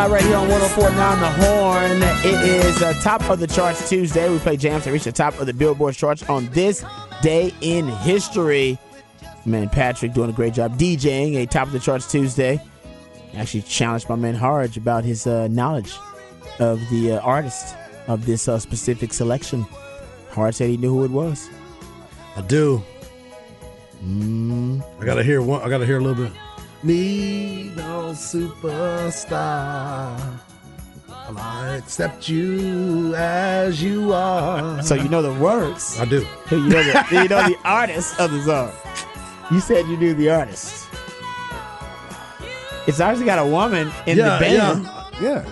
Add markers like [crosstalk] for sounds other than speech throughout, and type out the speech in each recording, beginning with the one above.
Lie right here on 1049 The Horn. It is uh, top of the charts Tuesday. We play jams that reach the top of the Billboard charts on this day in history. Man, Patrick doing a great job DJing a top of the charts Tuesday. Actually challenged my man Harge about his uh, knowledge of the uh, artist of this uh, specific selection. Harge said he knew who it was. I do. Mm. I gotta hear one. I gotta hear a little bit. Need no superstar. I accept you as you are. So you know the words. I do. [laughs] You know the, you know the artist of the song. You said you knew the artist. It's actually got a woman in Yeah, the band. yeah.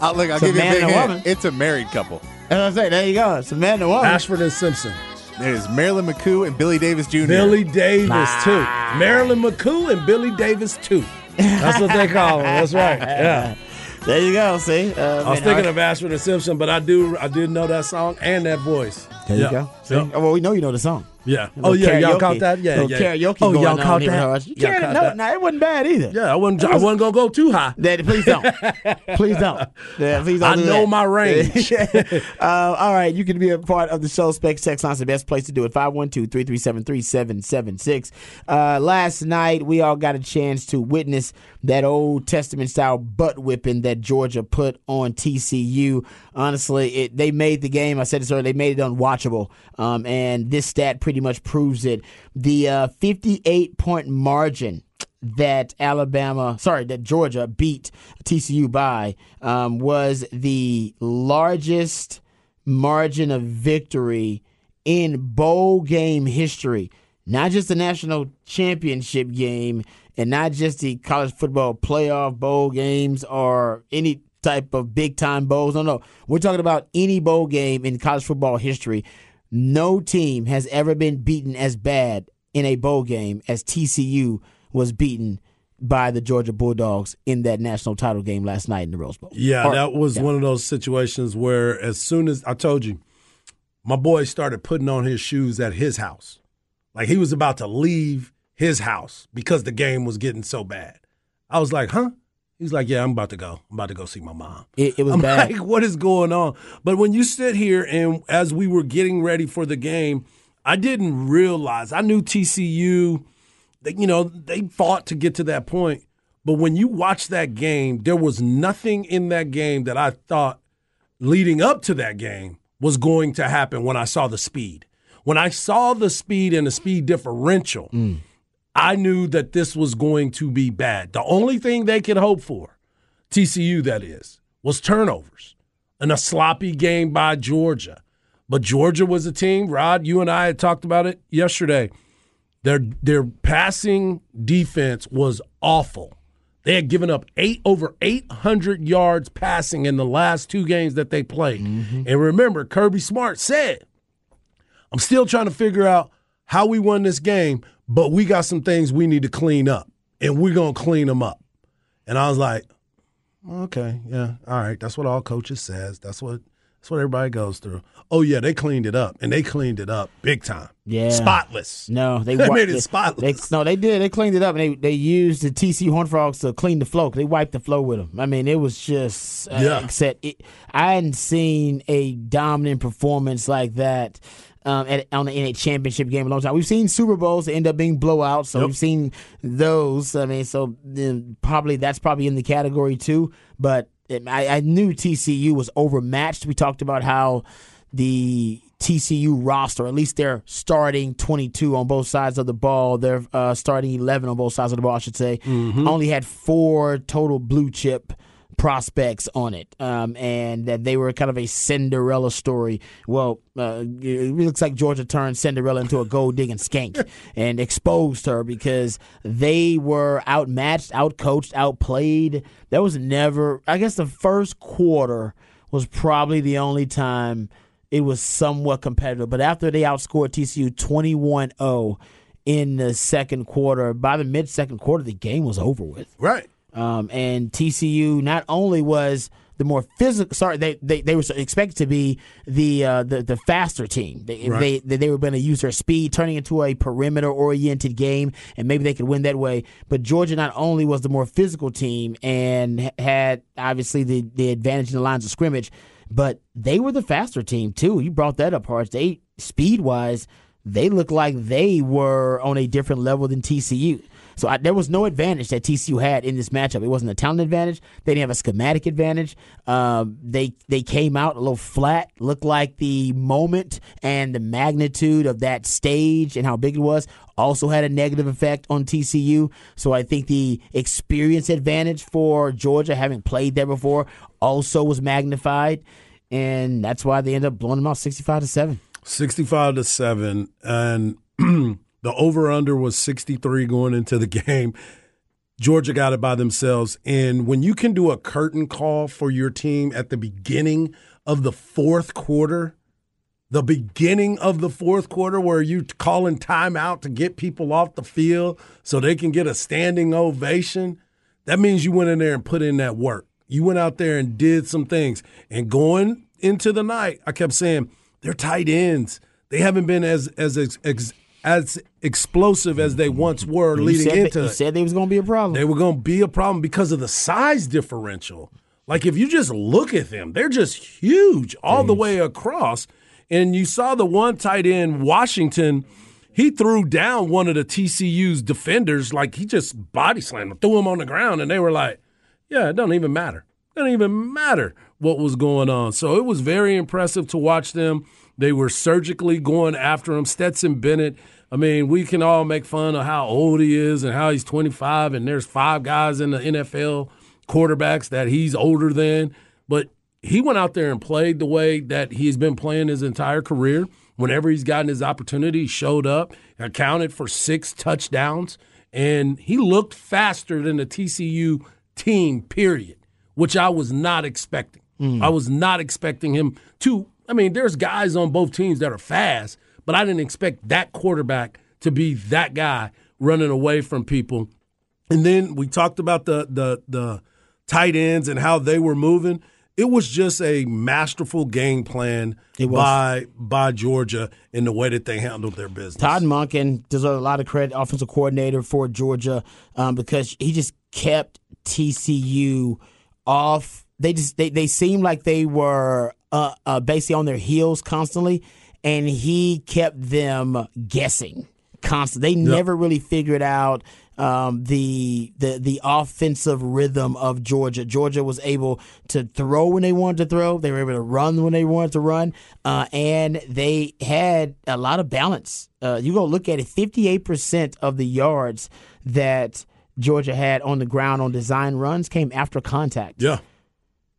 Uh, look, I'll It's a give you a man big and a hint. woman. It's a married couple. As I say, there you go. It's a man and a woman. Ashford and Simpson. It is Marilyn McCoo and Billy Davis Jr. Billy Davis too. Marilyn McCoo and Billy Davis too. That's what they call him. That's right. Yeah. [laughs] There you go. See, uh, I was thinking of Ashford and Simpson, but I do I did know that song and that voice. There you go. See? Yeah. Oh, well, we know you know the song. Yeah. Oh yeah, y'all caught that? Yeah, yeah. karaoke Oh, y'all caught that? You Y'all caught no, that? no, it wasn't bad either. Yeah, I wasn't. I wasn't gonna go too high. Daddy, please don't. [laughs] please don't. Yeah, please don't I do know that. my range. [laughs] uh, all right, you can be a part of the show. Specs Text line's the best place to do it. 512-337-3776. Uh, last night, we all got a chance to witness that Old Testament style butt whipping that Georgia put on TCU. Honestly, it, they made the game. I said this earlier. They made it unwatchable, um, and this stat pretty much proves it. The uh, 58 point margin that Alabama, sorry, that Georgia beat TCU by um, was the largest margin of victory in bowl game history. Not just the national championship game and not just the college football playoff bowl games or any type of big time bowls. No, no. We're talking about any bowl game in college football history. No team has ever been beaten as bad in a bowl game as TCU was beaten by the Georgia Bulldogs in that national title game last night in the Rose Bowl. Yeah, Or- that was yeah. one of those situations where as soon as I told you, my boy started putting on his shoes at his house. Like he was about to leave his house because the game was getting so bad. I was like, huh? He's like, yeah, I'm about to go. I'm about to go see my mom. It, it was I'm [laughs] bad. like, what is going on? But when you sit here and as we were getting ready for the game, I didn't realize. I knew TCU, they, you know, they fought to get to that point. But when you watch that game, there was nothing in that game that I thought leading up to that game was going to happen when I saw the speed. When I saw the speed and the speed differential, mm. I knew that this was going to be bad. The only thing they could hope for, TCU that is, was turnovers and a sloppy game by Georgia. But Georgia was a team, Rod, you and I had talked about it yesterday. Their their passing defense was awful. They had given up eight over 800 yards passing in the last two games that they played. Mm-hmm. And remember, Kirby Smart said, I'm still trying to figure out how we won this game, but we got some things we need to clean up, and we're going to clean them up. And I was like, okay, yeah, all right. That's what all coaches says. That's what that's what everybody goes through. Oh yeah, they cleaned it up, and they cleaned it up big time. Yeah. spotless. No, they, [laughs] They made it they- spotless. They, no, they did. They cleaned it up, and they they used the TC Horned Frogs to clean the flow. They wiped the flow with them. I mean, it was just uh, Yeah. Except it, I hadn't seen a dominant performance like that. Um, at, on in a championship game in a long time. We've seen Super Bowls end up being blowouts, so Yep. we've seen those. I mean, so then probably that's probably in the category too. But I, I knew TCU was overmatched. We talked about how the TCU roster, at least their starting 22 on both sides of the ball, their uh, starting 11 on both sides of the ball, I should say, only had four total blue chip prospects on it, um, and that they were kind of a Cinderella story. Well, uh, it looks like Georgia turned Cinderella into a gold digging skank [laughs] and exposed her because they were outmatched, outcoached, outplayed. That was never. I guess the first quarter was probably the only time it was somewhat competitive. But after they outscored TCU 21 0 in the second quarter, by the mid second quarter, the game was over with. Right. Um, and TCU not only was the more physical, sorry, they, they, they were expected to be the uh, the, the faster team. They, Right. they they were going to use their speed, turning into a perimeter oriented game, and maybe they could win that way. But Georgia not only was the more physical team and had obviously the the advantage in the lines of scrimmage, but they were the faster team too. You brought that up, Harsh. They speed wise, they looked like they were on a different level than TCU. So I, there was no advantage that TCU had in this matchup. It wasn't a talent advantage. They didn't have a schematic advantage. Um, they they came out a little flat. Looked like the moment and the magnitude of that stage and how big it was also had a negative effect on TCU. So I think the experience advantage for Georgia, having played there before, also was magnified, and that's why they ended up blowing them out sixty-five to seven. 65 to 7 and [clears throat] the over under was 63 going into the [laughs] game. Georgia got it by themselves. And when you can do a curtain call for your team at the beginning of the fourth quarter the beginning of the fourth quarter where you calling timeout to get people off the field so they can get a standing ovation that means you went in there and put in that work. You went out there and did some things. And going into the night i kept saying they're tight ends. They haven't been as as as, as, as explosive as they once were You leading into they, you said they was going to be a problem. they were going to be a problem because of the size differential. Like if you just look at them, they're just huge all the way across. And you saw the one tight end, Washington, he threw down one of the TCU's defenders, like he just body slammed him, threw him on the ground, and they were like, Yeah, it doesn't even matter. It doesn't even matter what was going on. So it was very impressive to watch them. They were surgically going after him. Stetson Bennett. I mean, we can all make fun of how old he is and how he's 25, and there's five guys in the NFL quarterbacks that he's older than. But he went out there and played the way that he's been playing his entire career. Whenever he's gotten his opportunity, he showed up, accounted for six touchdowns, and he looked faster than the TCU team, period, which I was not expecting. Hmm. I was not expecting him to. I mean, there's guys on both teams that are fast, but I didn't expect that quarterback to be that guy running away from people. And then we talked about the the the tight ends and how they were moving. It was just a masterful game plan by by Georgia in the way that they handled their business. Todd Monken deserves a lot of credit, offensive coordinator for Georgia, um, because he just kept TCU off. They just they, they seemed like they were uh, uh, basically on their heels constantly, and he kept them guessing constantly. They never really figured out um, the the the offensive rhythm of Georgia. Georgia was able to throw when they wanted to throw. They were able to run when they wanted to run, uh, and they had a lot of balance. Uh, you go look at it. Fifty eight percent of the yards that Georgia had on the ground on design runs came after contact. Yeah.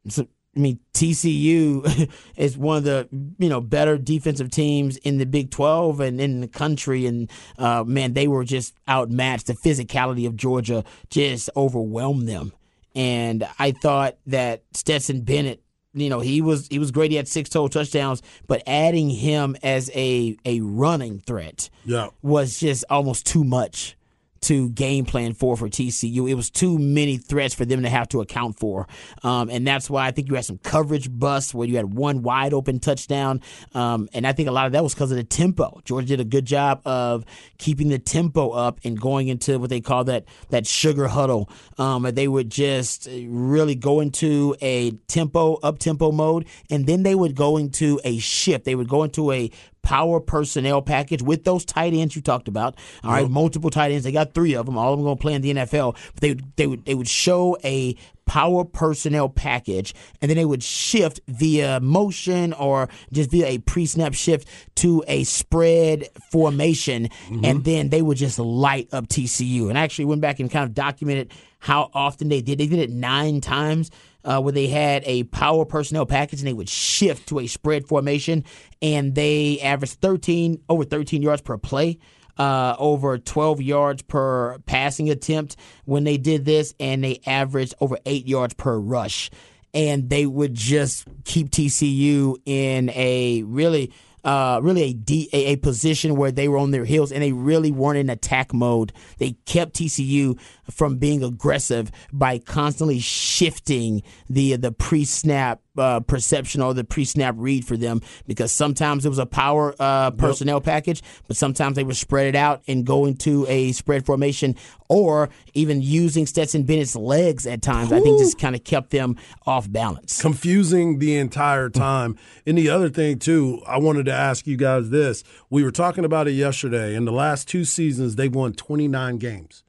So, I mean, TCU [laughs] is one of the you know better defensive teams in the Big Twelve and in the country, and uh, man, they were just outmatched. The physicality of Georgia just overwhelmed them, and I thought that Stetson Bennett. You know he was he was great. He had six total touchdowns, but adding him as a a running threat Yeah. was just almost too much to game plan for for TCU. It was too many threats for them to have to account for, um, and that's why I think you had some coverage busts where you had one wide open touchdown, um, and I think a lot of that was because of the tempo. Georgia did a good job of keeping the tempo up and going into what they call that that sugar huddle. Um, they would just really go into a tempo up tempo mode, and then they would go into a shift. They would go into a power personnel package with those tight ends you talked about. All right, multiple tight ends. They got three of them. All of them going to play in the NFL. But they would they would they would show a power personnel package, and then they would shift via motion or just via a pre snap shift to a spread formation, mm-hmm. and then they would just light up TCU. And I actually went back and kind of documented how often they did. They did it nine times. Uh, where they had a power personnel package and they would shift to a spread formation and they averaged 13 over 13 yards per play uh, over 12 yards per passing attempt when they did this, and they averaged over eight yards per rush. And they would just keep TCU in a really uh, really a, de- a, a position where they were on their heels and they really weren't in attack mode. They kept TCU from being aggressive by constantly shifting the the pre snap uh, perception or the pre snap read for them because sometimes it was a power uh, personnel package, but sometimes they would spread it out and go into a spread formation or even using Stetson Bennett's legs at times. I think just kind of kept them off balance. confusing the entire time. And the other thing too, I wanted to ask you guys this. We were talking about it yesterday. In the last two seasons, they've won 29 games.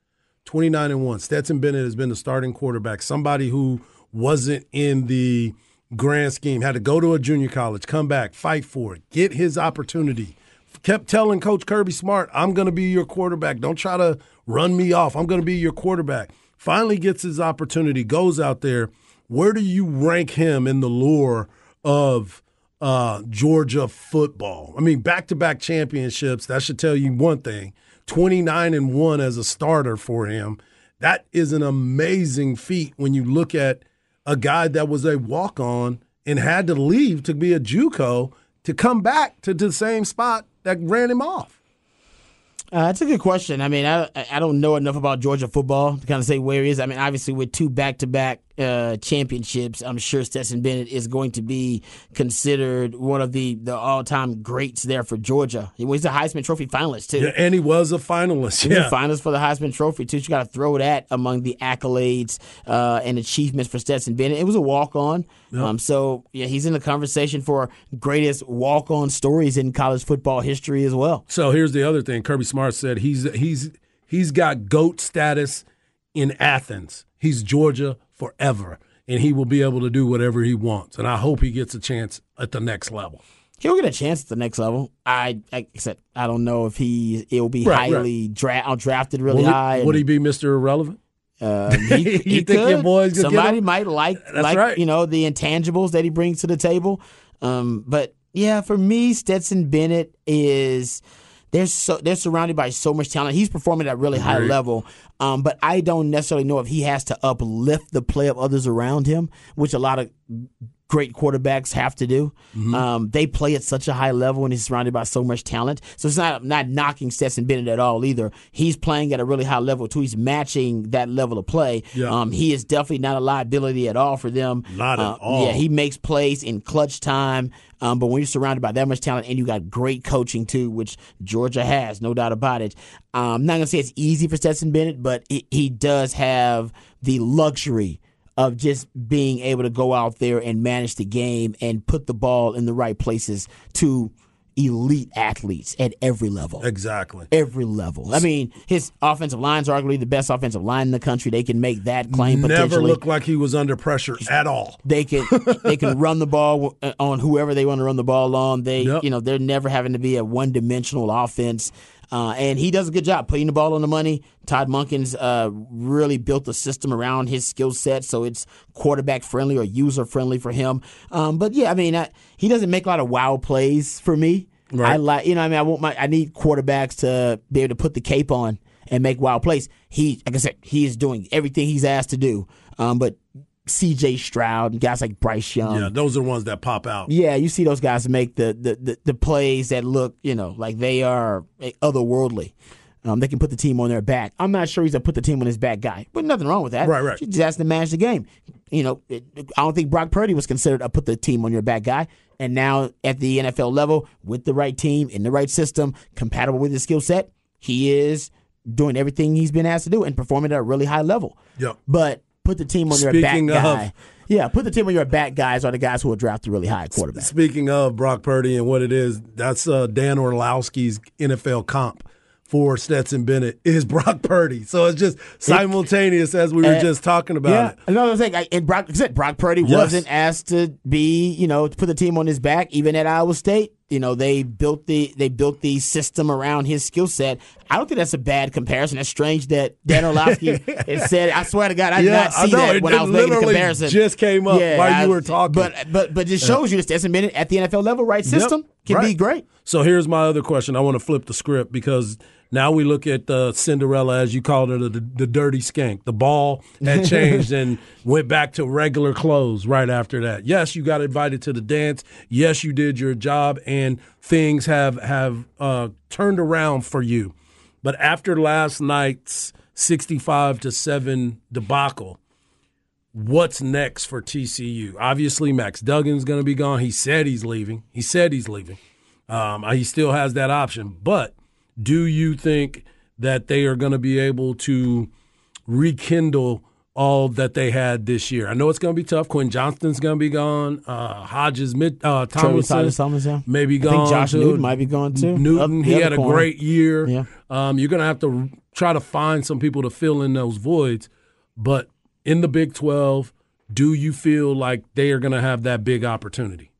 29 and 1. Stetson Bennett has been the starting quarterback, somebody who wasn't in the grand scheme, had to go to a junior college, come back, fight for it, get his opportunity. Kept telling Coach Kirby Smart, I'm going to be your quarterback. Don't try to run me off. I'm going to be your quarterback. Finally gets his opportunity, goes out there. Where do you rank him in the lore of uh, Georgia football? I mean, back to back championships, that should tell you one thing 29 and 1 as a starter for him. That is an amazing feat when you look at a guy that was a walk on and had to leave to be a Juco to come back to the same spot that ran him off. Uh, that's a good question. I mean, I I don't know enough about Georgia football to kind of say where he is. I mean, obviously with two back to back championships, I'm sure Stetson Bennett is going to be considered one of the, the all time greats there for Georgia. He was a Heisman Trophy finalist too. Yeah, and he was a finalist. He was Yeah. a finalist for the Heisman Trophy too. So you got to throw that among the accolades uh, and achievements for Stetson Bennett. It was a walk on. Um, so yeah, he's in the conversation for greatest walk on stories in college football history as well. So here's the other thing. Kirby Smart said he's he's he's got goat status in Athens. He's Georgia forever, and he will be able to do whatever he wants. And I hope he gets a chance at the next level. He'll get a chance at the next level. I, I said, I don't know if he it'll be Right, highly dra- drafted really Will high. he, would he be Mr. Irrelevant? Uh, [laughs] he, You he think your could. boy's gonna get Somebody might like That's like right. you know the intangibles that he brings to the table. Um, but yeah, for me, Stetson Bennett is they're so they're surrounded by so much talent. He's performing at a really high Agreed. level. Um, but I don't necessarily know if he has to uplift the play of others around him, which a lot of great quarterbacks have to do. Mm-hmm. Um, they play at such a high level and he's surrounded by so much talent. So it's not not knocking Stetson Bennett at all either. He's playing at a really high level too. He's matching that level of play. Yeah. Um, he is definitely not a liability at all for them. Not at Uh, all. Yeah, he makes plays in clutch time. Um, but when you're surrounded by that much talent and you got great coaching too, which Georgia has, no doubt about it. Um, I'm not gonna say it's easy for Stetson Bennett, but he, he does have the luxury of just being able to go out there and manage the game and put the ball in the right places to elite athletes at every level. Exactly. Every level. I mean, his offensive line's are arguably the best offensive line in the country. They can make that claim Never looked like he was under pressure at all. They can [laughs] they can run the ball uh, on whoever they want to run the ball on. They Yep. you know they're never having to be a one dimensional offense. Uh, and he does a good job putting the ball on the money. Todd Monken's uh, really built a system around his skill set, so it's quarterback friendly or user friendly for him. Um, but yeah, I mean, I, he doesn't make a lot of wow plays for me. Right. I like, you know, I mean, I want my, I need quarterbacks to be able to put the cape on and make wild plays. He, like I said, he is doing everything he's asked to do. Um, but C.J. Stroud and guys like Bryce Young, Yeah, those are the ones that pop out. yeah, you see those guys make the the, the, the plays that look, you know, like they are otherworldly. Um, they can put the team on their back. I'm not sure he's a put the team on his back guy, but nothing wrong with that. Right, right. He just has to manage the game. You know, it, I don't think Brock Purdy was considered a put the team on your back guy. And now at the NFL level, with the right team, in the right system, compatible with his skill set, he is doing everything he's been asked to do and performing at a really high level. Yeah. But put the team on your Speaking back of- guy. Yeah, put the team on your back guys are the guys who will draft the really high quarterback. Speaking of Brock Purdy and what it is, that's uh, Dan Orlovsky's NFL comp for Stetson Bennett is [laughs] Brock Purdy. So it's just simultaneous as we were Uh, just talking about yeah, it. another thing. I- And Brock said Brock Purdy Yes. wasn't asked to be, you know, to put the team on his back, even at Iowa State. You know, they built the they built the system around his skill set. I don't think that's a bad comparison. That's strange that Dan Orlovsky [laughs] has said. I swear to God, I did Yeah, not see know. that It- when I was making the comparison. just came up while you were talking. But but but just shows you that Stetson Bennett at the NFL level, right system can be great. So here's my other question. I want to flip the script because now we look at uh, Cinderella, as you called her, the, the dirty skank. The ball had [laughs] changed and went back to regular clothes right after that. Yes, you got invited to the dance. Yes, you did your job, and things have have uh, turned around for you. But after last night's 65 to seven debacle, what's next for TCU? Obviously, Max Duggan's going to be gone. He said he's leaving. He said he's leaving. Um, he still has that option. But do you think that they are going to be able to rekindle all that they had this year? I know it's going to be tough. Quentin Johnston's going to be gone. Uh, Hodges, mid, uh, Titus Tomlinson. maybe I gone. think Josh. Newton might be gone too. Newton, Up he had a corner. great year. Yeah. Um, you're going to have to try to find some people to fill in those voids. But in the Big 12, do you feel like they are going to have that big opportunity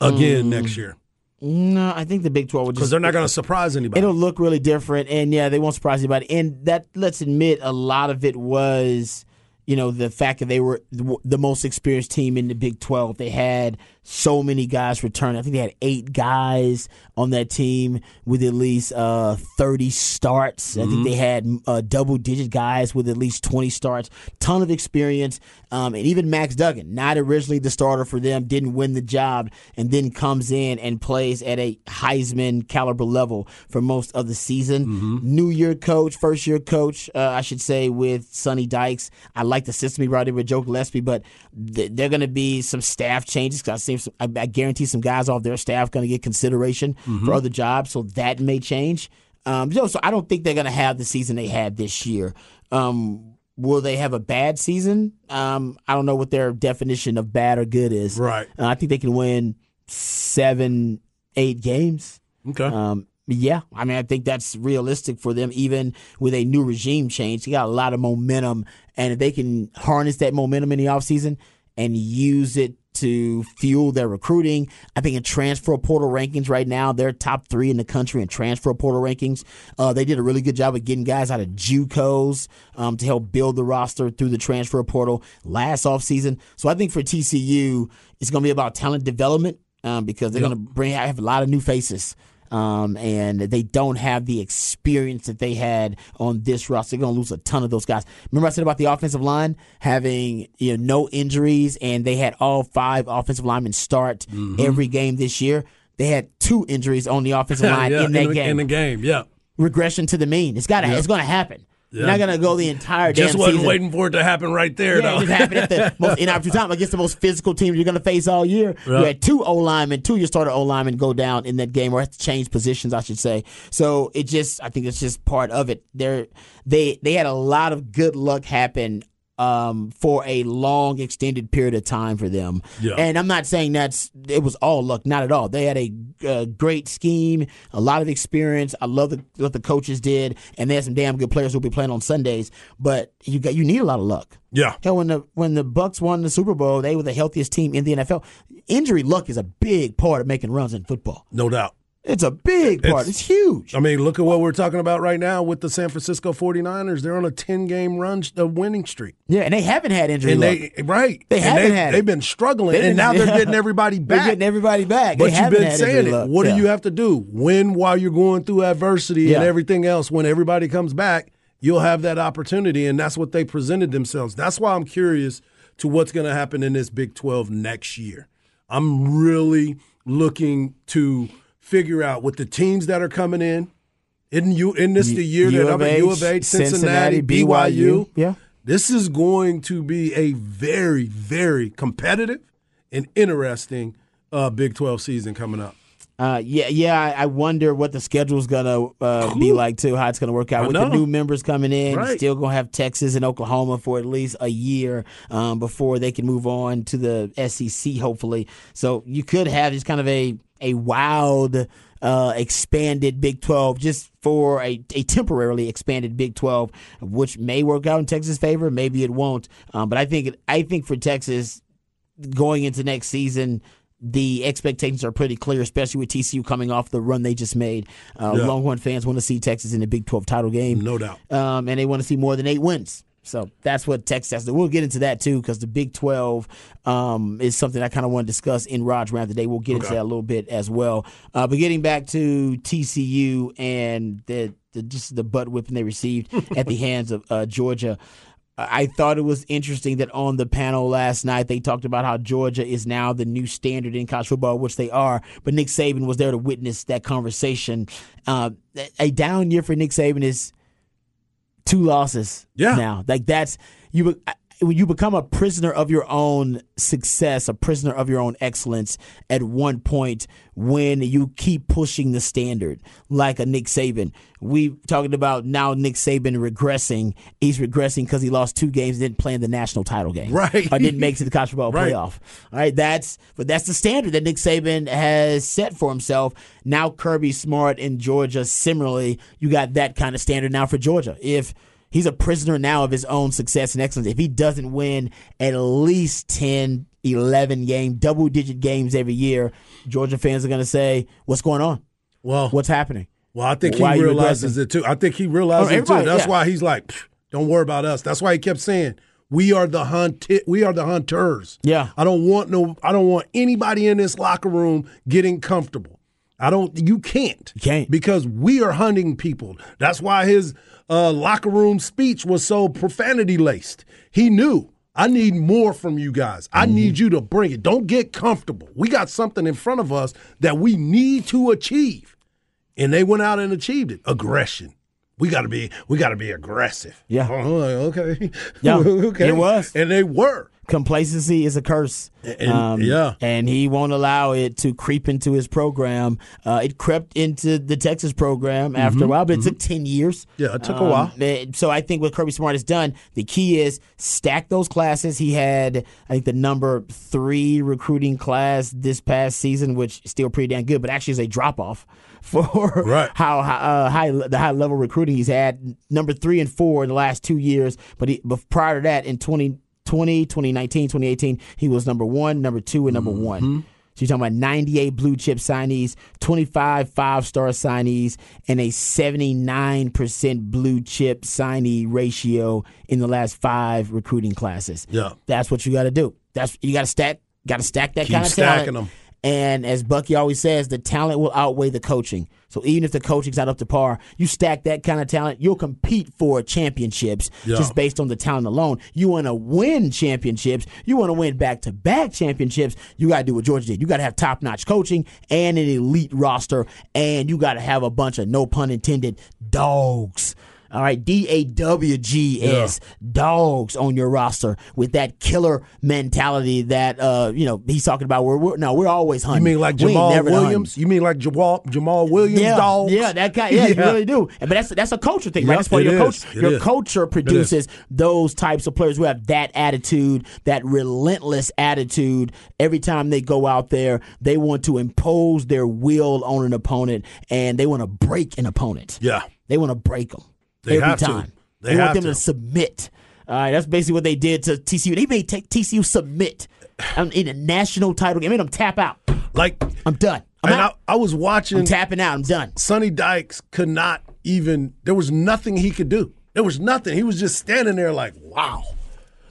again Mm. next year? No, I think the Big Twelve would just. Because they're not going to surprise anybody. It'll look really different, and yeah, they won't surprise anybody. And that let's admit, a lot of it was, you know, the fact that they were the the most experienced team in the Big Twelve. They had so many guys return. I think they had eight guys on that team with at least uh, thirty starts. I think they had uh, double digit guys with at least twenty starts. Ton of experience, um, and even Max Duggan, not originally the starter for them, didn't win the job, and then comes in and plays at a Heisman caliber level for most of the season. New year coach, first year coach, uh, I should say, with Sonny Dykes. I like the system he brought in with Joe Gillespie, but th- there are going to be some staff changes because I, see some- I, I guarantee some guys off their staff going to get consideration for other jobs, so that may change. Um, so, so I don't think they're going to have the season they had this year. Um, will they have a bad season? Um, I don't know what their definition of bad or good is. Right. Uh, I think they can win seven, eight games. okay. Um, yeah, I mean, I think that's realistic for them, even with a new regime change. They got a lot of momentum, and if they can harness that momentum in the offseason and use it to fuel their recruiting, I think in transfer portal rankings right now, they're top three in the country in transfer portal rankings. Uh, they did a really good job of getting guys out of JUCOs um, to help build the roster through the transfer portal last offseason. So I think for TCU, it's going to be about talent development um, because they're going to bring have a lot of new faces um, and they don't have the experience that they had on this roster. They're going to lose a ton of those guys. Remember I said about the offensive line having you know no injuries, and they had all five offensive linemen start every game this year. They had two injuries on the [laughs] offensive line yeah, in that the, game. in the game, yeah. Regression to the mean. It's got to. It's going to happen. You're not going to go the entire Just damn wasn't season. waiting for it to happen right there, Yeah, though. it just happened at the [laughs] most inopportune time against the most physical team you're going to face all year. You Right. had two O linemen, two of your starter O linemen go down in that game, or have to change positions, I should say. So it just, I think it's just part of it. They're, they they had a lot of good luck happen um, for a long, extended period of time for them. Yeah. And I'm not saying that's it was all luck, not at all. They had a, uh great scheme, a lot of experience. I love the, what the coaches did, and they had some damn good players who'll be playing on Sundays. But you got you need a lot of luck. yeah. Hell, when the when the Bucks won the Super Bowl, they were the healthiest team in the NFL. Injury luck is a big part of making runs in football. No doubt. It's a big part. It's, huge. I mean, look at what we're talking about right now with the San Francisco 49ers. They're on a 10 game run, a winning streak. Yeah, and they haven't had injury And luck. they, right. They and haven't they, had. They've been struggling, They and now they're [laughs] getting everybody They're back. getting everybody back. But you've been saying it. luck. What Yeah. do you have to do? Win while you're going through adversity and everything else. When everybody comes back, you'll have that opportunity, and that's what they presented themselves. That's why I'm curious to what's going to happen in this Big 12 next year. I'm really looking to figure out with the teams that are coming in. Isn't you? Isn't this the year U that I'm at U of H, Cincinnati, Cincinnati, BYU? BYU. Yeah. This is going to be a very, very competitive and interesting uh, Big 12 season coming up. Uh, yeah, yeah. I, I wonder what the schedule's gonna uh, be like too. How it's gonna work out I with the new members coming in. Right. Still gonna have Texas and Oklahoma for at least a year um, before they can move on to the SEC. Hopefully, so you could have just kind of a a wild. Uh, expanded Big 12 just for a, a temporarily expanded Big 12, which may work out in Texas' favor, maybe it won't. Um, but I think I think for Texas, going into next season, the expectations are pretty clear, especially with TCU coming off the run they just made. Uh, Yeah. Longhorn fans want to see Texas in the Big 12 title game. No doubt. Um, and they want to see more than eight wins. So that's what Texas has to. We'll get into that too because the Big 12 um, is something I kind of want to discuss in Rod's rant today. We'll get into that a little bit as well. Uh, but getting back to TCU and the, the just the butt whipping they received [laughs] at the hands of uh, Georgia. I thought it was interesting that on the panel last night they talked about how Georgia is now the new standard in college football, which they are. But Nick Saban was there to witness that conversation. Uh, a down year for Nick Saban is two losses. Yeah. Now, like that's you. When you become a prisoner of your own success, a prisoner of your own excellence, at one point when you keep pushing the standard, like a Nick Saban, we talking about now Nick Saban regressing. He's regressing because he lost two games, didn't play in the national title game, Right. Or didn't make it to the college football [laughs] Right. playoff. All right, that's but that's the standard that Nick Saban has set for himself. Now Kirby Smart in Georgia, similarly, you got that kind of standard now for Georgia. If he's a prisoner now of his own success and excellence, if he doesn't win at least 10, 11 game, double digit games every year, Georgia fans are going to say, "What's going on? Well, What's happening?" well, I think Why he realizes it too. I think he realizes Oh, it too. That's yeah. why he's like, don't worry about us. That's why he kept saying, "We are the hunt. We are the hunters." Yeah. I don't want no. I don't want anybody in this locker room getting comfortable. I don't. You can't. You can't. because we are hunting people. That's why his uh, locker room speech was so profanity laced. He knew. I need more from you guys. I need you to bring it. Don't get comfortable. We got something in front of us that we need to achieve. And they went out and achieved it. Aggression. We gotta be we gotta be aggressive. Yeah. Oh, okay. Yeah, [laughs] okay. it was. And they were. Complacency is a curse. And- yeah. and he won't allow it to creep into his program. Uh, it crept into the Texas program after a while, but it took ten years. Mm-hmm. Yeah, it took a Um, while. eh, So I think what Kirby Smart has done, the key is stack those classes. He had, I think, the number three recruiting class this past season, which is still pretty damn good, but actually is a drop off [laughs] for Right. how uh, high the high level recruiting he's had. Number three and four in the last two years, but, he, but prior to that, in 2020, 2019, 2018, he was number one, number two, and number one. Mm-hmm. So you're talking about 98 blue chip signees, 25 five star signees, and a 79% blue chip signee ratio in the last five recruiting classes. Yeah. That's what you got to do. That's you got to stack. Got to stack that Keep kind of stacking talent. them. And as Bucky always says, the talent will outweigh the coaching. So even if the coaching's not up to par, you stack that kind of talent, you'll compete for championships Yeah. just based on the talent alone. You want to win championships, you want to win back to back championships, you got to do what Georgia did. You got to have top notch coaching and an elite roster, and you got to have a bunch of, no pun intended, dogs. All right, D A W G S dogs on your roster with that killer mentality that uh you know he's talking about. We're, we're no, we're always hunting. You mean like Jamal. Williams? You mean like Jamal Jamal Williams Yeah, dogs? yeah, that guy. Yeah, you really do. But that's that's a culture thing, right? That's why your is. coach, It your is. culture produces those types of players who have that attitude, that relentless attitude. Every time they go out there, they want to impose their will on an opponent, and they want to break an opponent. Yeah. They want to break them They every have to. time. They want them to. to submit. All right, that's basically what they did to TCU. They made t- TCU submit in a national title game. They made them tap out. Like I'm done. I'm and I. I was watching I'm tapping out. I'm done. Sonny Dykes could not even there was nothing he could do. There was nothing. He was just standing there like, wow.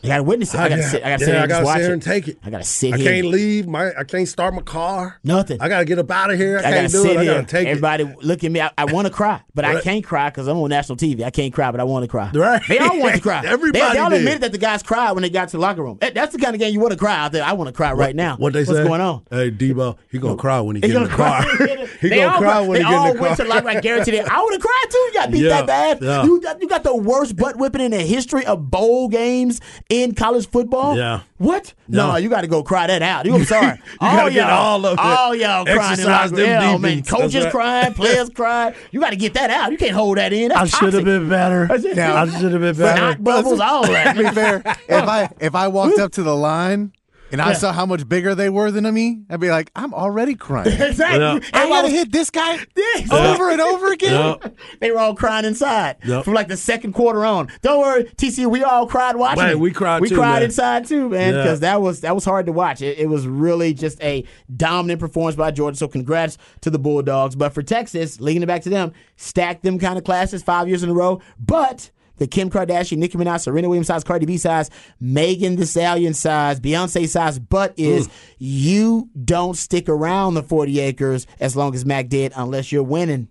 I gotta witness it. I gotta yeah, sit. I gotta yeah, sit here I and gotta sit here it. and take it. I gotta sit I here. can't leave. My I can't start my car. Nothing. I gotta get up out of here. I, I can't gotta do sit it. I gotta take Everybody look at me. I, I want to cry, but I can't cry because I'm on national TV. I can't cry, but I want to cry. Right. They all want to cry. [laughs] Everybody they, they all did. admitted that the guys cried when they got to the locker room. That's the kind of game you want to cry out there. I want to cry right now. What they What's say? going on? Hey Debo, he gonna cry when he He get in the car. [laughs] he they gonna all, cry when they he get all in the car. went to the locker room. I guarantee it. I would have cried too. You got beat that bad. You, you got the worst butt whipping in the history of bowl games in college football. Yeah. What? No, No. you got to go cry that out. You, I'm [laughs] sorry. all gotta oh, get y'all, all of it. Oh, all y'all crying. Exercise them yeah, oh, man, coaches right. crying, [laughs] players crying. You got to get that out. You can't hold that in. I should have been better. Yeah. I should have been better. Snot bubbles, all that. [laughs] To be fair, if I if I walked up to the line and I saw how much bigger they were than me, I'd be like, I'm already crying. [laughs] exactly. Yeah. I Everybody gotta was- hit this guy [laughs] Yeah. over and over again. Yeah. They were all crying inside Yep. from like the second quarter on. Don't worry, TC, We all cried watching. Man, it. we cried We too, cried man. inside too, man, Yeah. because that was that was hard to watch. It, it was really just a dominant performance by Georgia. So congrats to the Bulldogs. But for Texas, linking it back to them, stacked them kind of classes five years in a row. But the Kim Kardashian, Nicki Minaj, Serena Williams size, Cardi B size, Megan Thee Stallion size, Beyonce size, but is you don't stick around the 40 acres as long as Mack did unless you're winning.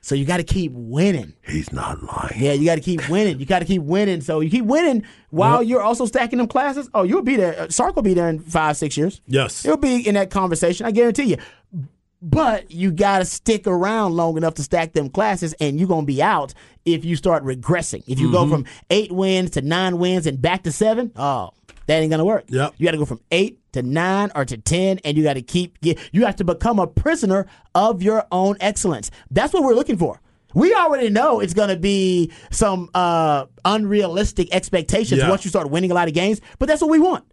So you got to keep winning. He's not lying. Yeah, you got to keep winning. You got to keep winning. So you keep winning while you're also stacking them classes. Oh, you'll be there. Uh, Sark will be there in five, six years. Yes. it'll be in that conversation. I guarantee you. But you got to stick around long enough to stack them classes, and you're going to be out if you start regressing. If you Mm-hmm. go from eight wins to nine wins and back to seven, oh, that ain't going to work. Yep. You got to go from eight to nine or to 10, and you got to keep, get, you have to become a prisoner of your own excellence. That's what we're looking for. We already know it's going to be some uh, unrealistic expectations Yeah. once you start winning a lot of games, but that's what we want.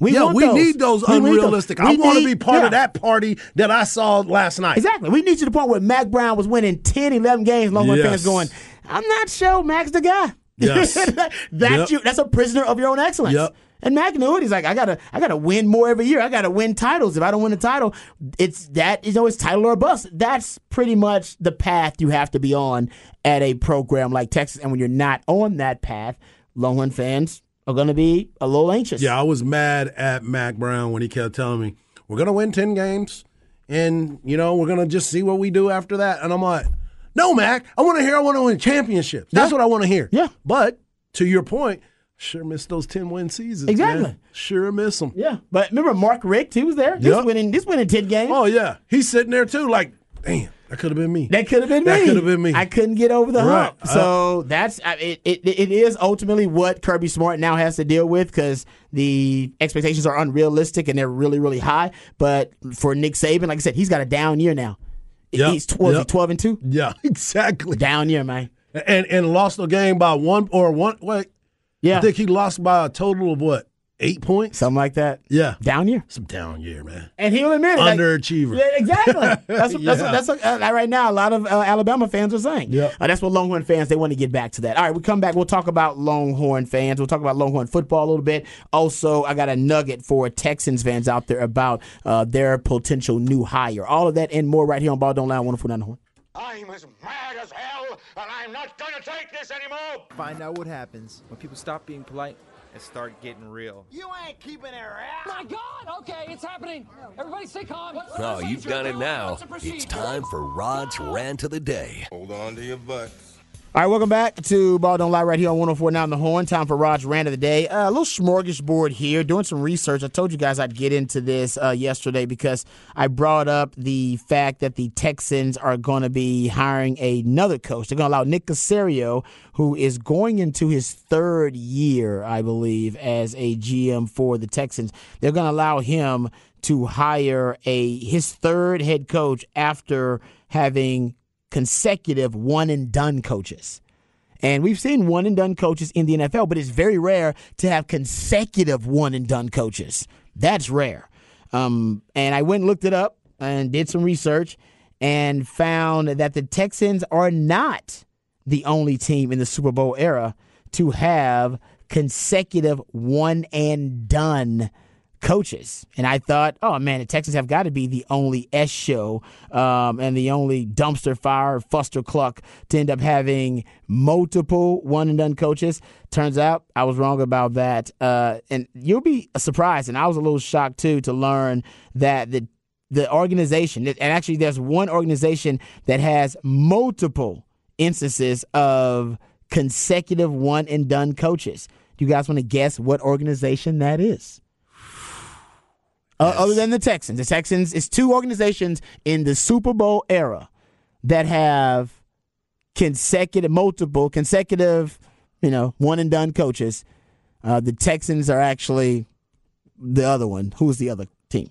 We Yeah, want we those. need those We need those. unrealistic. I want to be part of that party that I saw last night. Exactly. We need you to the point where Mack Brown was winning 10, 11 games. Longhorn Yes. fans going, I'm not sure Mack's the guy. Yes. [laughs] that's Yep. you. That's a prisoner of your own excellence. Yep. And Mack knew it. He's like, I gotta, I gotta win more every year. I gotta win titles. If I don't win a title, it's that you know, it's title or bust. That's pretty much the path you have to be on at a program like Texas. And when you're not on that path, Longhorn fans are gonna be a little anxious. Yeah, I was mad at Mack Brown when he kept telling me, we're going to win 10 games and, you know, we're going to just see what we do after that. And I'm like, no, Mack, I want to hear I want to win championships. That's Yeah. what I want to hear. Yeah. But to your point, sure miss those 10 win seasons. Exactly. man. Sure miss them. Yeah. But remember Mark Richt, he was there. He's Yep. winning he's winning ten games. Oh, yeah. He's sitting there too, like, damn, that could have been me. That could have been me. That could have been me. I couldn't get over the Right. hump. Uh, so that's uh, it, it. It is ultimately what Kirby Smart now has to deal with because the expectations are unrealistic and they're really, really high. But for Nick Saban, like I said, he's got a down year now. Yep. He's twelve, Yep. twelve and two. yeah, [laughs] exactly. Down year, man. And and lost the game by one or one. Wait, Yeah, I think he lost by a total of what? Eight points? something like that. Yeah. Down year, Some down year, man. and he'll admit it. like- Underachiever. Yeah, exactly. [laughs] That's what, that's, what, that's what, uh, right now a lot of uh, Alabama fans are saying. Yeah, Uh, that's what Longhorn fans they want to get back to that. All right, we come back. We'll talk about Longhorn fans. We'll talk about Longhorn football a little bit. Also, I got a nugget for Texans fans out there about uh, their potential new hire. All of that and more right here on Ball Don't Lie. Wonderful down the horn. I'm as mad as hell, and I'm not gonna take this anymore! Find out what happens when people stop being polite and start getting real. You ain't keeping it around! My God! Okay, it's happening. Everybody, stay calm. What's Oh, you've done it now. It's time for Rod's rant of the day. Hold on to your butts. All right, welcome back to Ball Don't Lie right here on 104 Now on the Horn. Time for Rod's Rant of the Day. Uh, a little smorgasbord here, doing some research. I told you guys I'd get into this uh, yesterday because I brought up the fact that the Texans are going to be hiring another coach. They're going to allow Nick Caserio, who is going into his third year, I believe, as a GM for the Texans. They're going to allow him to hire a his third head coach after having consecutive one and done coaches. And we've seen one and done coaches in the NFL, but it's very rare to have consecutive one and done coaches. That's rare. Um, and I went and looked it up and did some research and found that the Texans are not the only team in the Super Bowl era to have consecutive one and done coaches. And I thought, oh man, the Texans have got to be the only S show um, and the only dumpster fire, fuster cluck to end up having multiple one and done coaches. Turns out I was wrong about that. Uh, and you'll be surprised, and I was a little shocked too to learn that the the organization, and actually there's one organization that has multiple instances of consecutive one and done coaches. Do you guys want to guess what organization that is? Uh, other than the Texans. The Texans is two organizations in the Super Bowl era that have consecutive, multiple consecutive, you know, one and done coaches. Uh, the Texans are actually the other one. Who's the other team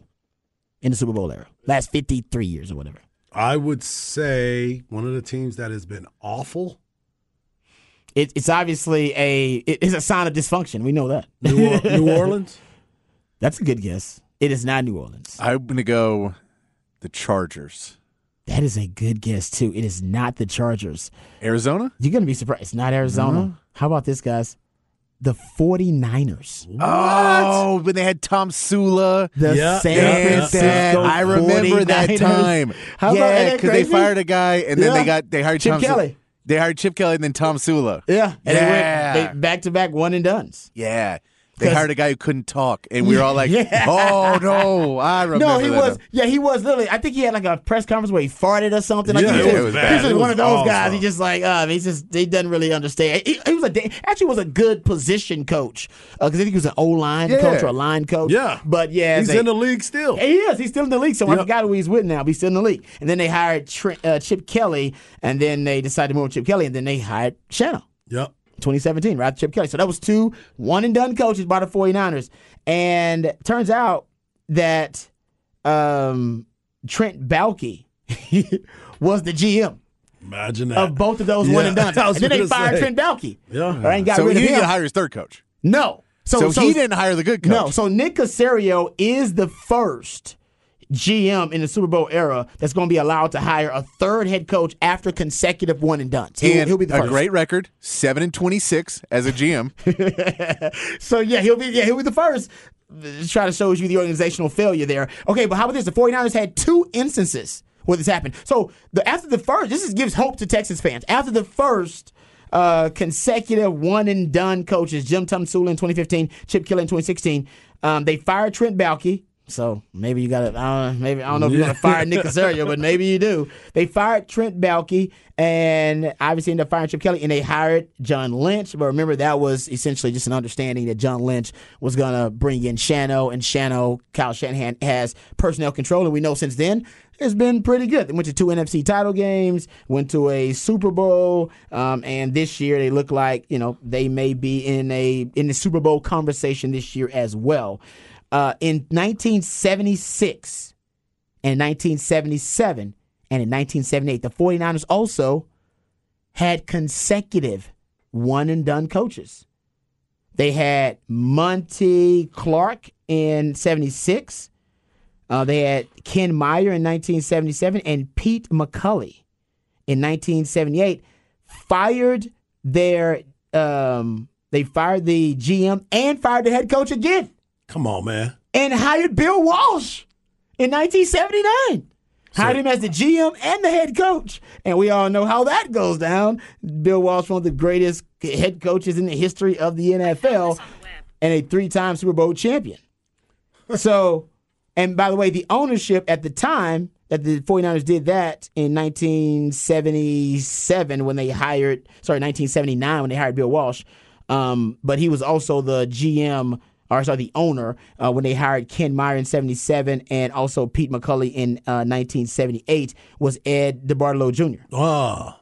in the Super Bowl era? Last 53 years or whatever. I would say one of the teams that has been awful. It, it's obviously a it is a sign of dysfunction. We know that. New, New [laughs] Orleans. That's a good guess. It is not New Orleans. I'm gonna go the Chargers. That is a good guess too. It is not the Chargers. Arizona? You're gonna be surprised. It's not Arizona. How about this, guys? The 49ers. Oh, when they had Tomsula. The Yeah, San yeah, yeah. Francisco I remember that 49ers. time. How about yeah, that because they fired a guy and then Yeah. they got they hired Chip Tom Su- Kelly. They hired Chip Kelly and then Tomsula. Yeah, and Yeah. they went back to back one and duns. Yeah. They hired a guy who couldn't talk, and we were all like, [laughs] Yeah. "Oh no!" I remember. No, he that. was. Yeah, he was literally. I think he had like a press conference where he farted or something. Like Yeah, he it was was bad. He's just It one of those awful. guys. He just like, uh, he's just he doesn't really understand. He, he was a actually was a good position coach because I think he was an O line Yeah. coach or a line coach. Yeah. but yeah, He's they- in the league still. He is. He's still in the league. So I forgot who he's with now. But he's still in the league. And then they hired Trent, uh, Chip Kelly, and then they decided to move Chip Kelly, and then they hired Shannon. Yep. 2017, right? Chip Kelly. So that was two one and done coaches by the 49ers. And turns out that um, Trent Baalke [laughs] was the GM Imagine that. of both of those one and done. [laughs] And then they fired say. Trent Baalke. Yeah. Right, and got So rid he of him. didn't hire his third coach. no. So, he didn't hire the good coach. No, so Nick Caserio is the first GM in the Super Bowl era that's going to be allowed to hire a third head coach after consecutive one and done. He'll, and he'll be the a first. great record, seven and twenty-six as a GM. [laughs] So yeah, he'll be yeah he'll be the first. Try to show you the organizational failure there. Okay, but how about this? The 49ers had two instances where this happened. So the after the first, this is, gives hope to Texas fans. After the first uh, consecutive one and done coaches, Jim Tomsula in 2015, Chip Kelly in 2016, um, they fired Trent Baalke. So maybe you got to, uh, maybe I don't know if you're going [laughs] to fire Nick Caserio, but maybe you do. They fired Trent Baalke and obviously ended up firing Chip Kelly, and they hired John Lynch. But remember, that was essentially just an understanding that John Lynch was going to bring in Shano, and Shano, Kyle Shanahan has personnel control, and we know since then it's been pretty good. They went to two NFC title games, went to a Super Bowl, um, and this year they look like you know they may be in a in the Super Bowl conversation this year as well. Uh, in 1976 and 1977 and in 1978, the 49ers also had consecutive one and done coaches. They had Monty Clark in 76. Uh, they had Ken Meyer in 1977 and Pete McCulley in 1978. Fired their, um, they fired the GM and fired the head coach again Come on, man. and hired Bill Walsh in 1979. Hired him as the GM and the head coach. And we all know how that goes down. Bill Walsh, one of the greatest head coaches in the history of the NFL, and a three time Super Bowl champion. [laughs] so, and by the way, the ownership at the time that the 49ers did that in 1977 when they hired, sorry, 1979 when they hired Bill Walsh. Um, but he was also the GM, or sorry, the owner uh, when they hired Ken Meyer in 77 and also Pete McCulley in uh, 1978 was Ed DeBartolo Jr. Oh,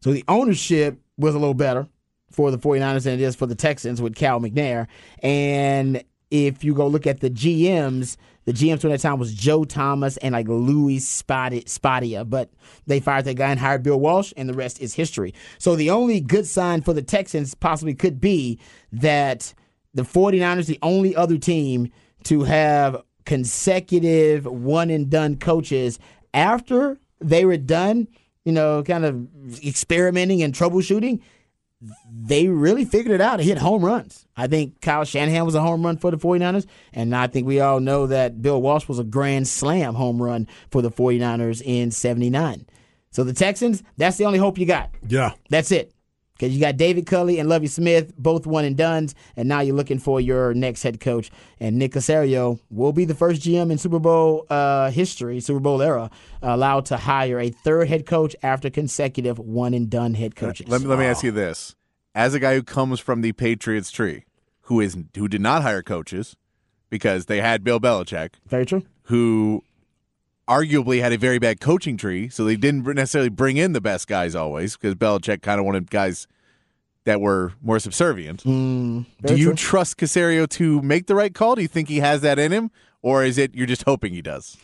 So the ownership was a little better for the 49ers than it is for the Texans with Cal McNair. And if you go look at the GMs, the GMs during that time was Joe Thomas and like Louis Spadia, but they fired that guy and hired Bill Walsh, and the rest is history. So the only good sign for the Texans possibly could be that the 49ers, the only other team to have consecutive one and done coaches after they were done, you know, kind of experimenting and troubleshooting, they really figured it out and hit home runs. I think Kyle Shanahan was a home run for the 49ers, and I think we all know that Bill Walsh was a grand slam home run for the 49ers in 79. So the Texans, that's the only hope you got. yeah. That's it. Because you got David Culley and Lovie Smith, both one and done's, and now you're looking for your next head coach. And Nick Caserio will be the first GM in Super Bowl uh, history, Super Bowl era, allowed to hire a third head coach after consecutive one and done head coaches. Let me, let me ask you this: as a guy who comes from the Patriots tree, who is who did not hire coaches because they had Bill Belichick, Very true. who arguably had a very bad coaching tree, so they didn't necessarily bring in the best guys always because Belichick kind of wanted guys that were more subservient. Do Mm, very you true. trust Caserio to make the right call? Do you think he has that in him, or is it you're just hoping he does?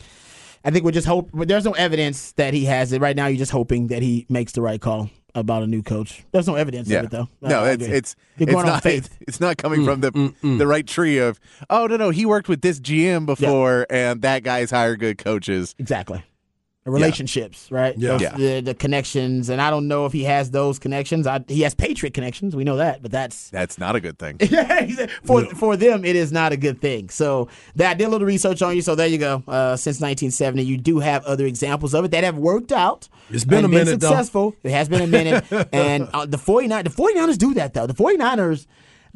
I think we're just hope. But there's no evidence that he has it right now. You're just hoping that he makes the right call about a new coach. There's no evidence Yeah. of it though. No, I it's agree. it's You're it's going on not faith. [laughs] it's not coming mm, from the mm, mm. the right tree of oh no no he worked with this GM before and that guy's hired good coaches. Exactly. Relationships, right? Yeah. Yeah. The, the connections, and I don't know if he has those connections. I, he has Patriot connections. We know that, but that's [laughs] That's not a good thing. [laughs] Yeah, he said, for for them, it is not a good thing. So that I did a little research on you. So there you go. Uh, since 1970, you do have other examples of it that have worked out. It's been a minute, though. successful. It has been a minute. [laughs] and uh, the 49 the 49ers do that though. The 49ers.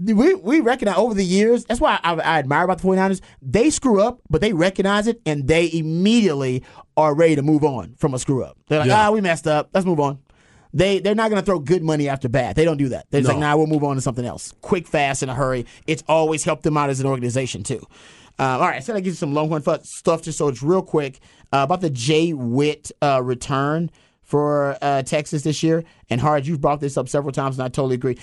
We, we recognize over the years, that's why I, I admire about the 49ers. They screw up, but they recognize it and they immediately are ready to move on from a screw up. They're like, Yeah. ah, we messed up. Let's move on. They they're not going to throw good money after bad. They don't do that. They're just No. like, nah, we'll move on to something else. Quick, fast, in a hurry. It's always helped them out as an organization too. Uh, all right, said I give you some Longhorn stuff just so it's real quick uh, about the Jay Witt uh, return for uh, Texas this year. And Hard, you've brought this up several times, and I totally agree.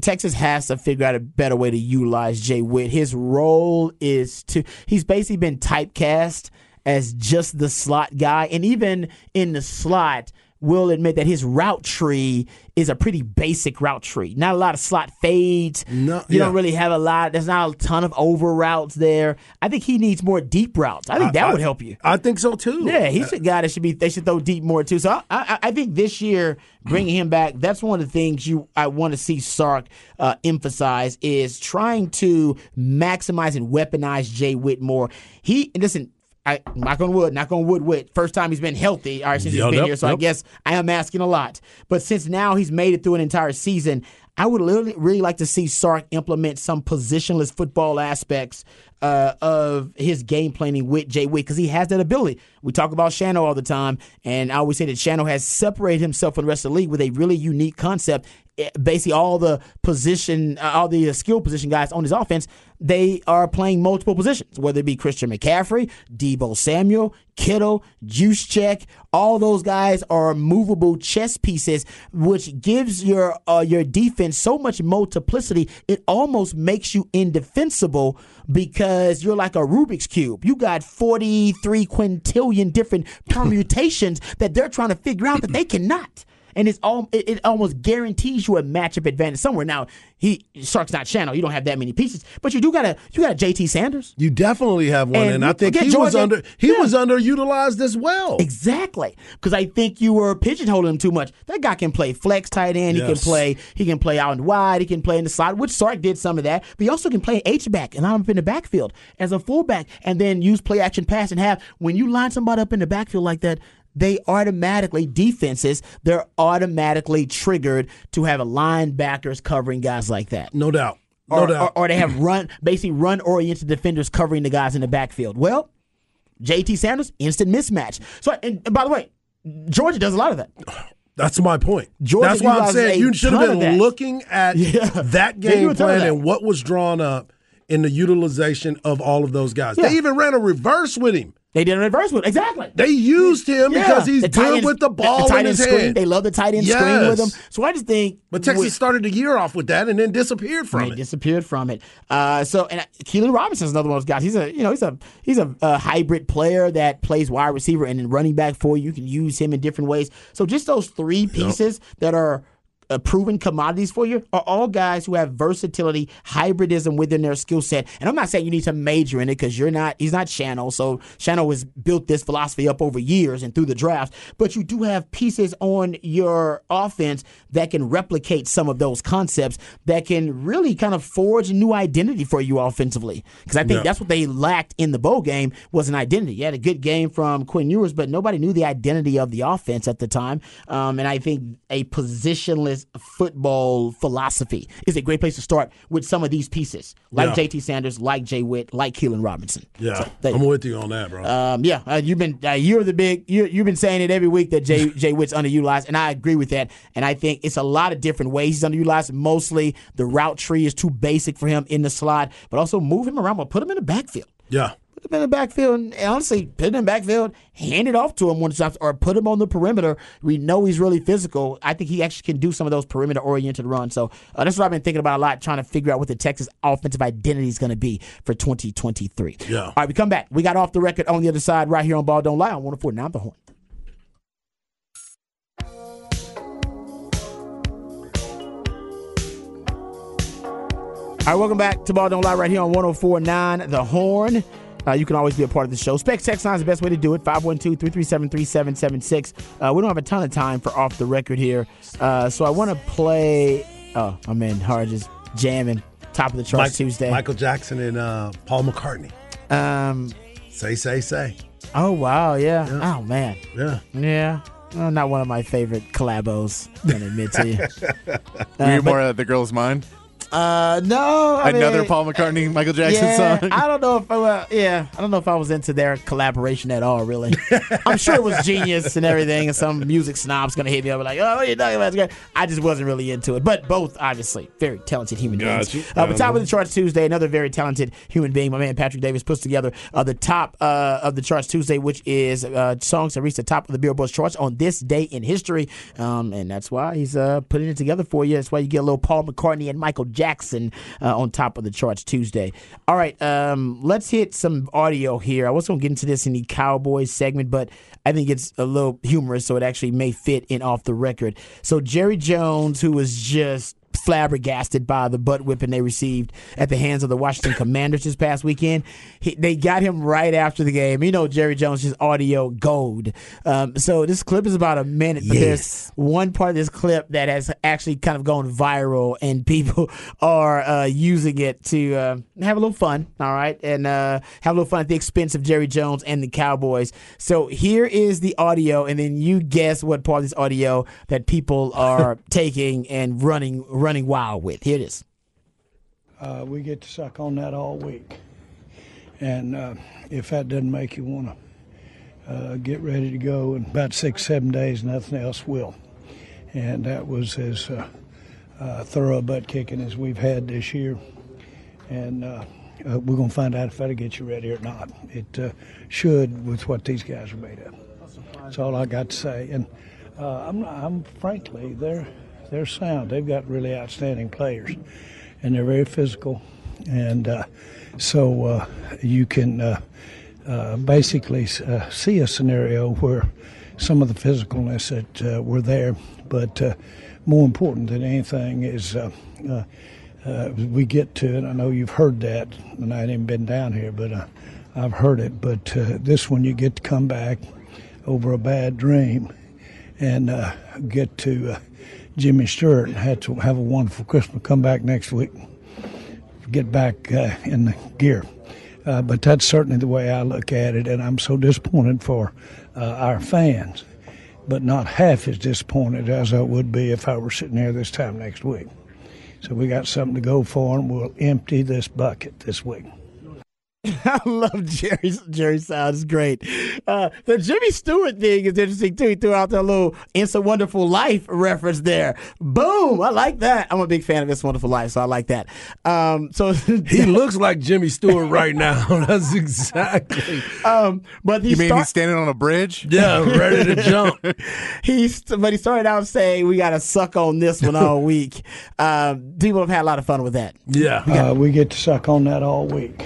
Texas has to figure out a better way to utilize Jay Witt. His role is to he's basically been typecast as just the slot guy, and even in the slot will admit that his route tree is a pretty basic route tree. Not a lot of slot fades. No- you yeah. don't really have a lot. There's not a ton of over routes there. I think he needs more deep routes. I think that would help you. I think so too. Yeah, he's a guy that should be. They should throw deep more too. So I, I, I think this year bringing him back, that's one of the things you I want to see Sark uh, emphasize is trying to maximize and weaponize Jay Whitmore. He and listen. I knock on wood, knock on wood. With first time he's been healthy, all right, since he's been yep, here. So I guess I am asking a lot. But since now he's made it through an entire season, I would really, really like to see Sark implement some positionless football aspects uh, of his game planning with Jay Witt because he has that ability. We talk about Shano all the time, and I always say that Shano has separated himself from the rest of the league with a really unique concept. Eh, Basically, all the position, uh, all the skill position guys on his offense, they are playing multiple positions, whether it be Christian McCaffrey, Deebo Samuel, Kittle, Juszczyk. All those guys are movable chess pieces, which gives your uh, your defense so much multiplicity. It almost makes you indefensible because you're like a Rubik's cube. You got 43 quintillion different [laughs] permutations that they're trying to figure out that they cannot. And it's all it, it almost guarantees you a matchup advantage somewhere. Now he Sark's not channel. You don't have that many pieces, but you do got a you got a JT Sanders. You definitely have one, And and, I think he was under he Yeah. was underutilized as well. Exactly, because I think you were pigeonholing him too much. That guy can play flex tight end. He can play. He can play out and wide. He can play in the slot, which Sark did some of that. But he also can play H back and line up in the backfield as a fullback, and then use play action pass and have when you line somebody up in the backfield like that. They automatically defenses. They're automatically triggered to have a linebackers covering guys like that No doubt. No or, doubt. or, or they have run basically run oriented defenders covering the guys in the backfield. Well, JT Sanders instant mismatch. So and, and by the way, Georgia does a lot of that. That's my point. Georgia That's why I'm saying you should have been looking at Yeah. that game plan that. and what was drawn up in the utilization of all of those guys. Yeah. They even ran a reverse with him. They did a reverse with exactly. They used him Yeah. because he's good end- with the ball tight in his screen. hand. They love the tight end screen with him. So I just think, But Texas with- started the year off with that and then disappeared from They it. disappeared from it. Uh, so and uh, Keilan Robinson's another one of those guys. He's a you know he's a he's a, uh hybrid player that plays wide receiver and then running back for you. You can use him in different ways. So just those three pieces that are. Uh, proven commodities for you are all guys who have versatility, hybridism within their skill set. And I'm not saying you need to major in it because you're not. He's not Channel, so Channel has built this philosophy up over years and through the draft. But you do have pieces on your offense that can replicate some of those concepts that can really kind of forge a new identity for you offensively. Because I think Yeah. that's what they lacked in the bowl game was an identity. You had a good game from Quinn Ewers, but nobody knew the identity of the offense at the time. Um, and I think a positionless football philosophy is a great place to start with some of these pieces, like Yeah. JT Sanders, like Jay Witt, like Keilan Robinson. Yeah, So, I'm with you on that, bro. Um, yeah, uh, you've been uh, you're the big you you've been saying it every week that Jay [laughs] Jay Witt's underutilized, and I agree with that. And I think it's a lot of different ways he's underutilized. Mostly the route tree is too basic for him in the slot, but also move him around, but put him in the backfield. yeah. Put him in the backfield, and honestly, put him in the backfield, hand it off to him when it stops, or put him on the perimeter. We know he's really physical. I think he actually can do some of those perimeter oriented runs. So uh, that's what I've been thinking about a lot, trying to figure out what the Texas offensive identity is going to be for 2023. Yeah. All right, we come back. We got off the record on the other side right here on Ball Don't Lie on 104 Now the Horn. All right, welcome back to Ball Don't Lie right here on 1049 The Horn. Uh, you can always be a part of the show. Specs text line is the best way to do it 512 337 3776. Uh, We don't have a ton of time for off the record here. Uh, so I want to play. Oh, I'm in hard just jamming. Top of the charts Mike- Tuesday. Michael Jackson and uh, Paul McCartney. Um, Say, say, say. oh, wow. Yeah. Oh, man. Yeah. Yeah. Uh, not one of my favorite collabos, I can admit to you. [laughs] Were you Uh, but- more uh, the girl's mind? Uh, no. I Another mean- Paul McCartney, Michael Jackson yeah, song. I don't know if I, well, yeah, I don't know if I was into their collaboration at all. Really, [laughs] I'm sure it was genius and everything, and some music snob's gonna hit me up and like, oh, what are you talking about? It's great. I just wasn't really into it. But both, obviously, very talented human Got beings. Uh, but top of the charts Tuesday, another very talented human being. My man Patrick Davis puts together uh, the top uh, of the charts Tuesday, which is uh, songs that reached the top of the Billboard charts on this day in history, um, and that's why he's uh, putting it together for you. That's why you get a little Paul McCartney and Michael Jackson uh, on top of the charts Tuesday. All right, um, let's hit some audio here. I wasn't going to get into this in the Cowboys segment, but I think it's a little humorous, so it actually may fit in off the record. So Jerry Jones, who was just flabbergasted by the butt whipping they received at the hands of the Washington Commanders this past weekend. He, they got him right after the game. You know, Jerry Jones is audio gold. Um, so this clip is about a minute, but there's one part of this clip that has actually kind of gone viral, and [laughs] people are uh, using it to uh, have a little fun, all right, and uh, have a little fun at the expense of Jerry Jones and the Cowboys. So here is the audio, and then you guess what part of this audio that people are [laughs] taking and running running wild with. Here it is. Uh, we get to suck on that all week. And uh, if that doesn't make you want to uh, get ready to go in about six, seven days, nothing else will. And that was as uh, uh, thorough butt kicking as we've had this year. And uh, we're going to find out if that'll get you ready or not. It should with what these guys are made of. That's all I got to say. And I'm, I'm frankly, they're they're sound. They've got really outstanding players, and they're very physical. And uh, so uh, you can uh, uh, basically uh, see a scenario where some of the physicalness that were there, but more important than anything is. We get to it. I know you've heard that, and I haven't been down here, but I've heard it. But this one, you get to come back over a bad dream and uh, get to uh, Jimmy Stewart had to have a wonderful Christmas. Come back next week, get back uh, in the gear. Uh, but that's certainly the way I look at it, and I'm so disappointed for uh, our fans, but not half as disappointed as I would be if I were sitting here this time next week. So we got something to go for, and we'll empty this bucket this week. [laughs] I love Jerry's Jerry sounds great. Uh, the Jimmy Stewart thing is interesting too. He threw out that little "It's a Wonderful Life" reference there. Boom! I like that. I'm a big fan of "It's a Wonderful Life," so I like that. Um, so [laughs] He looks like Jimmy Stewart right now. [laughs] That's exactly. um, but he You mean start- he's standing on a bridge? Yeah, ready to jump. he's but he started out saying we got to suck on this one all week. Um, people have had a lot of fun with that. Yeah, Uh, we get to suck on that all week.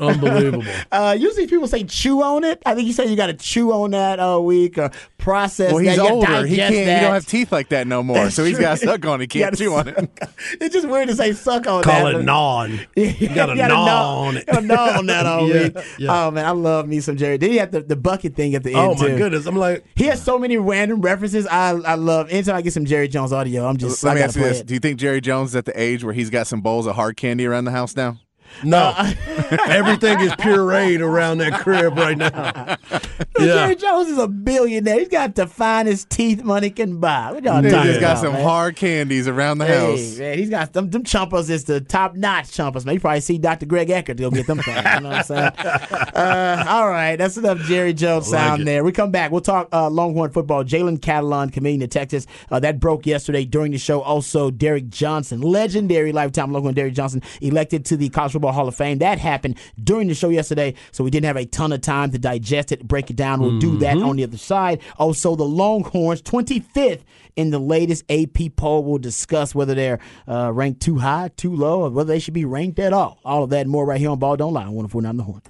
Unbelievable. [laughs] Uh, usually people say chew on it. I think you said you got to chew on that all week or process. Well, that. he's You older. He digest can't. That. He don't have teeth like that no more. That's so he's got to suck on. it. He can't gotta chew on it. [laughs] It's just weird to say suck on Call that. it but- gnawing. [laughs] You got to gnaw on it. Gnaw on that all Yeah, week. yeah. Oh man, I love me some Jerry. Then he had the, the bucket thing at the end Oh my too. goodness! I'm like, He has so many random references. I I love. Anytime I get some Jerry Jones audio, I'm just Let I me ask you this: it. Do you think Jerry Jones is at the age where he's got some bowls of hard candy around the house now? No. Uh, [laughs] Everything is pureed around that crib right now. [laughs] Jerry Jones is a billionaire. He's got the finest teeth money can buy. What y'all He's talking just got about, some man? hard candies around the Hey, house. man, he's got them. Them chumpers is the top notch chumpers. Man, you probably see Dr. Greg Eckert to go get them things. You know what I'm saying? [laughs] Uh, all right, that's enough Jerry Jones like sound it. there. We come back. We'll talk uh, Longhorn football. Jalen Catalon committing to Texas. Uh, that broke yesterday during the show. Also, Derrick Johnson, legendary lifetime Longhorn Derrick Johnson, elected to the College Football Football Hall of Fame. That happened during the show yesterday, so we didn't have a ton of time to digest it, break it down. We'll do that on the other side. Also, the Longhorns, 25th in the latest AP poll. We'll discuss whether they're uh, ranked too high, too low, or whether they should be ranked at all. All of that and more right here on Ball Don't Lie on 104.9 The Horn.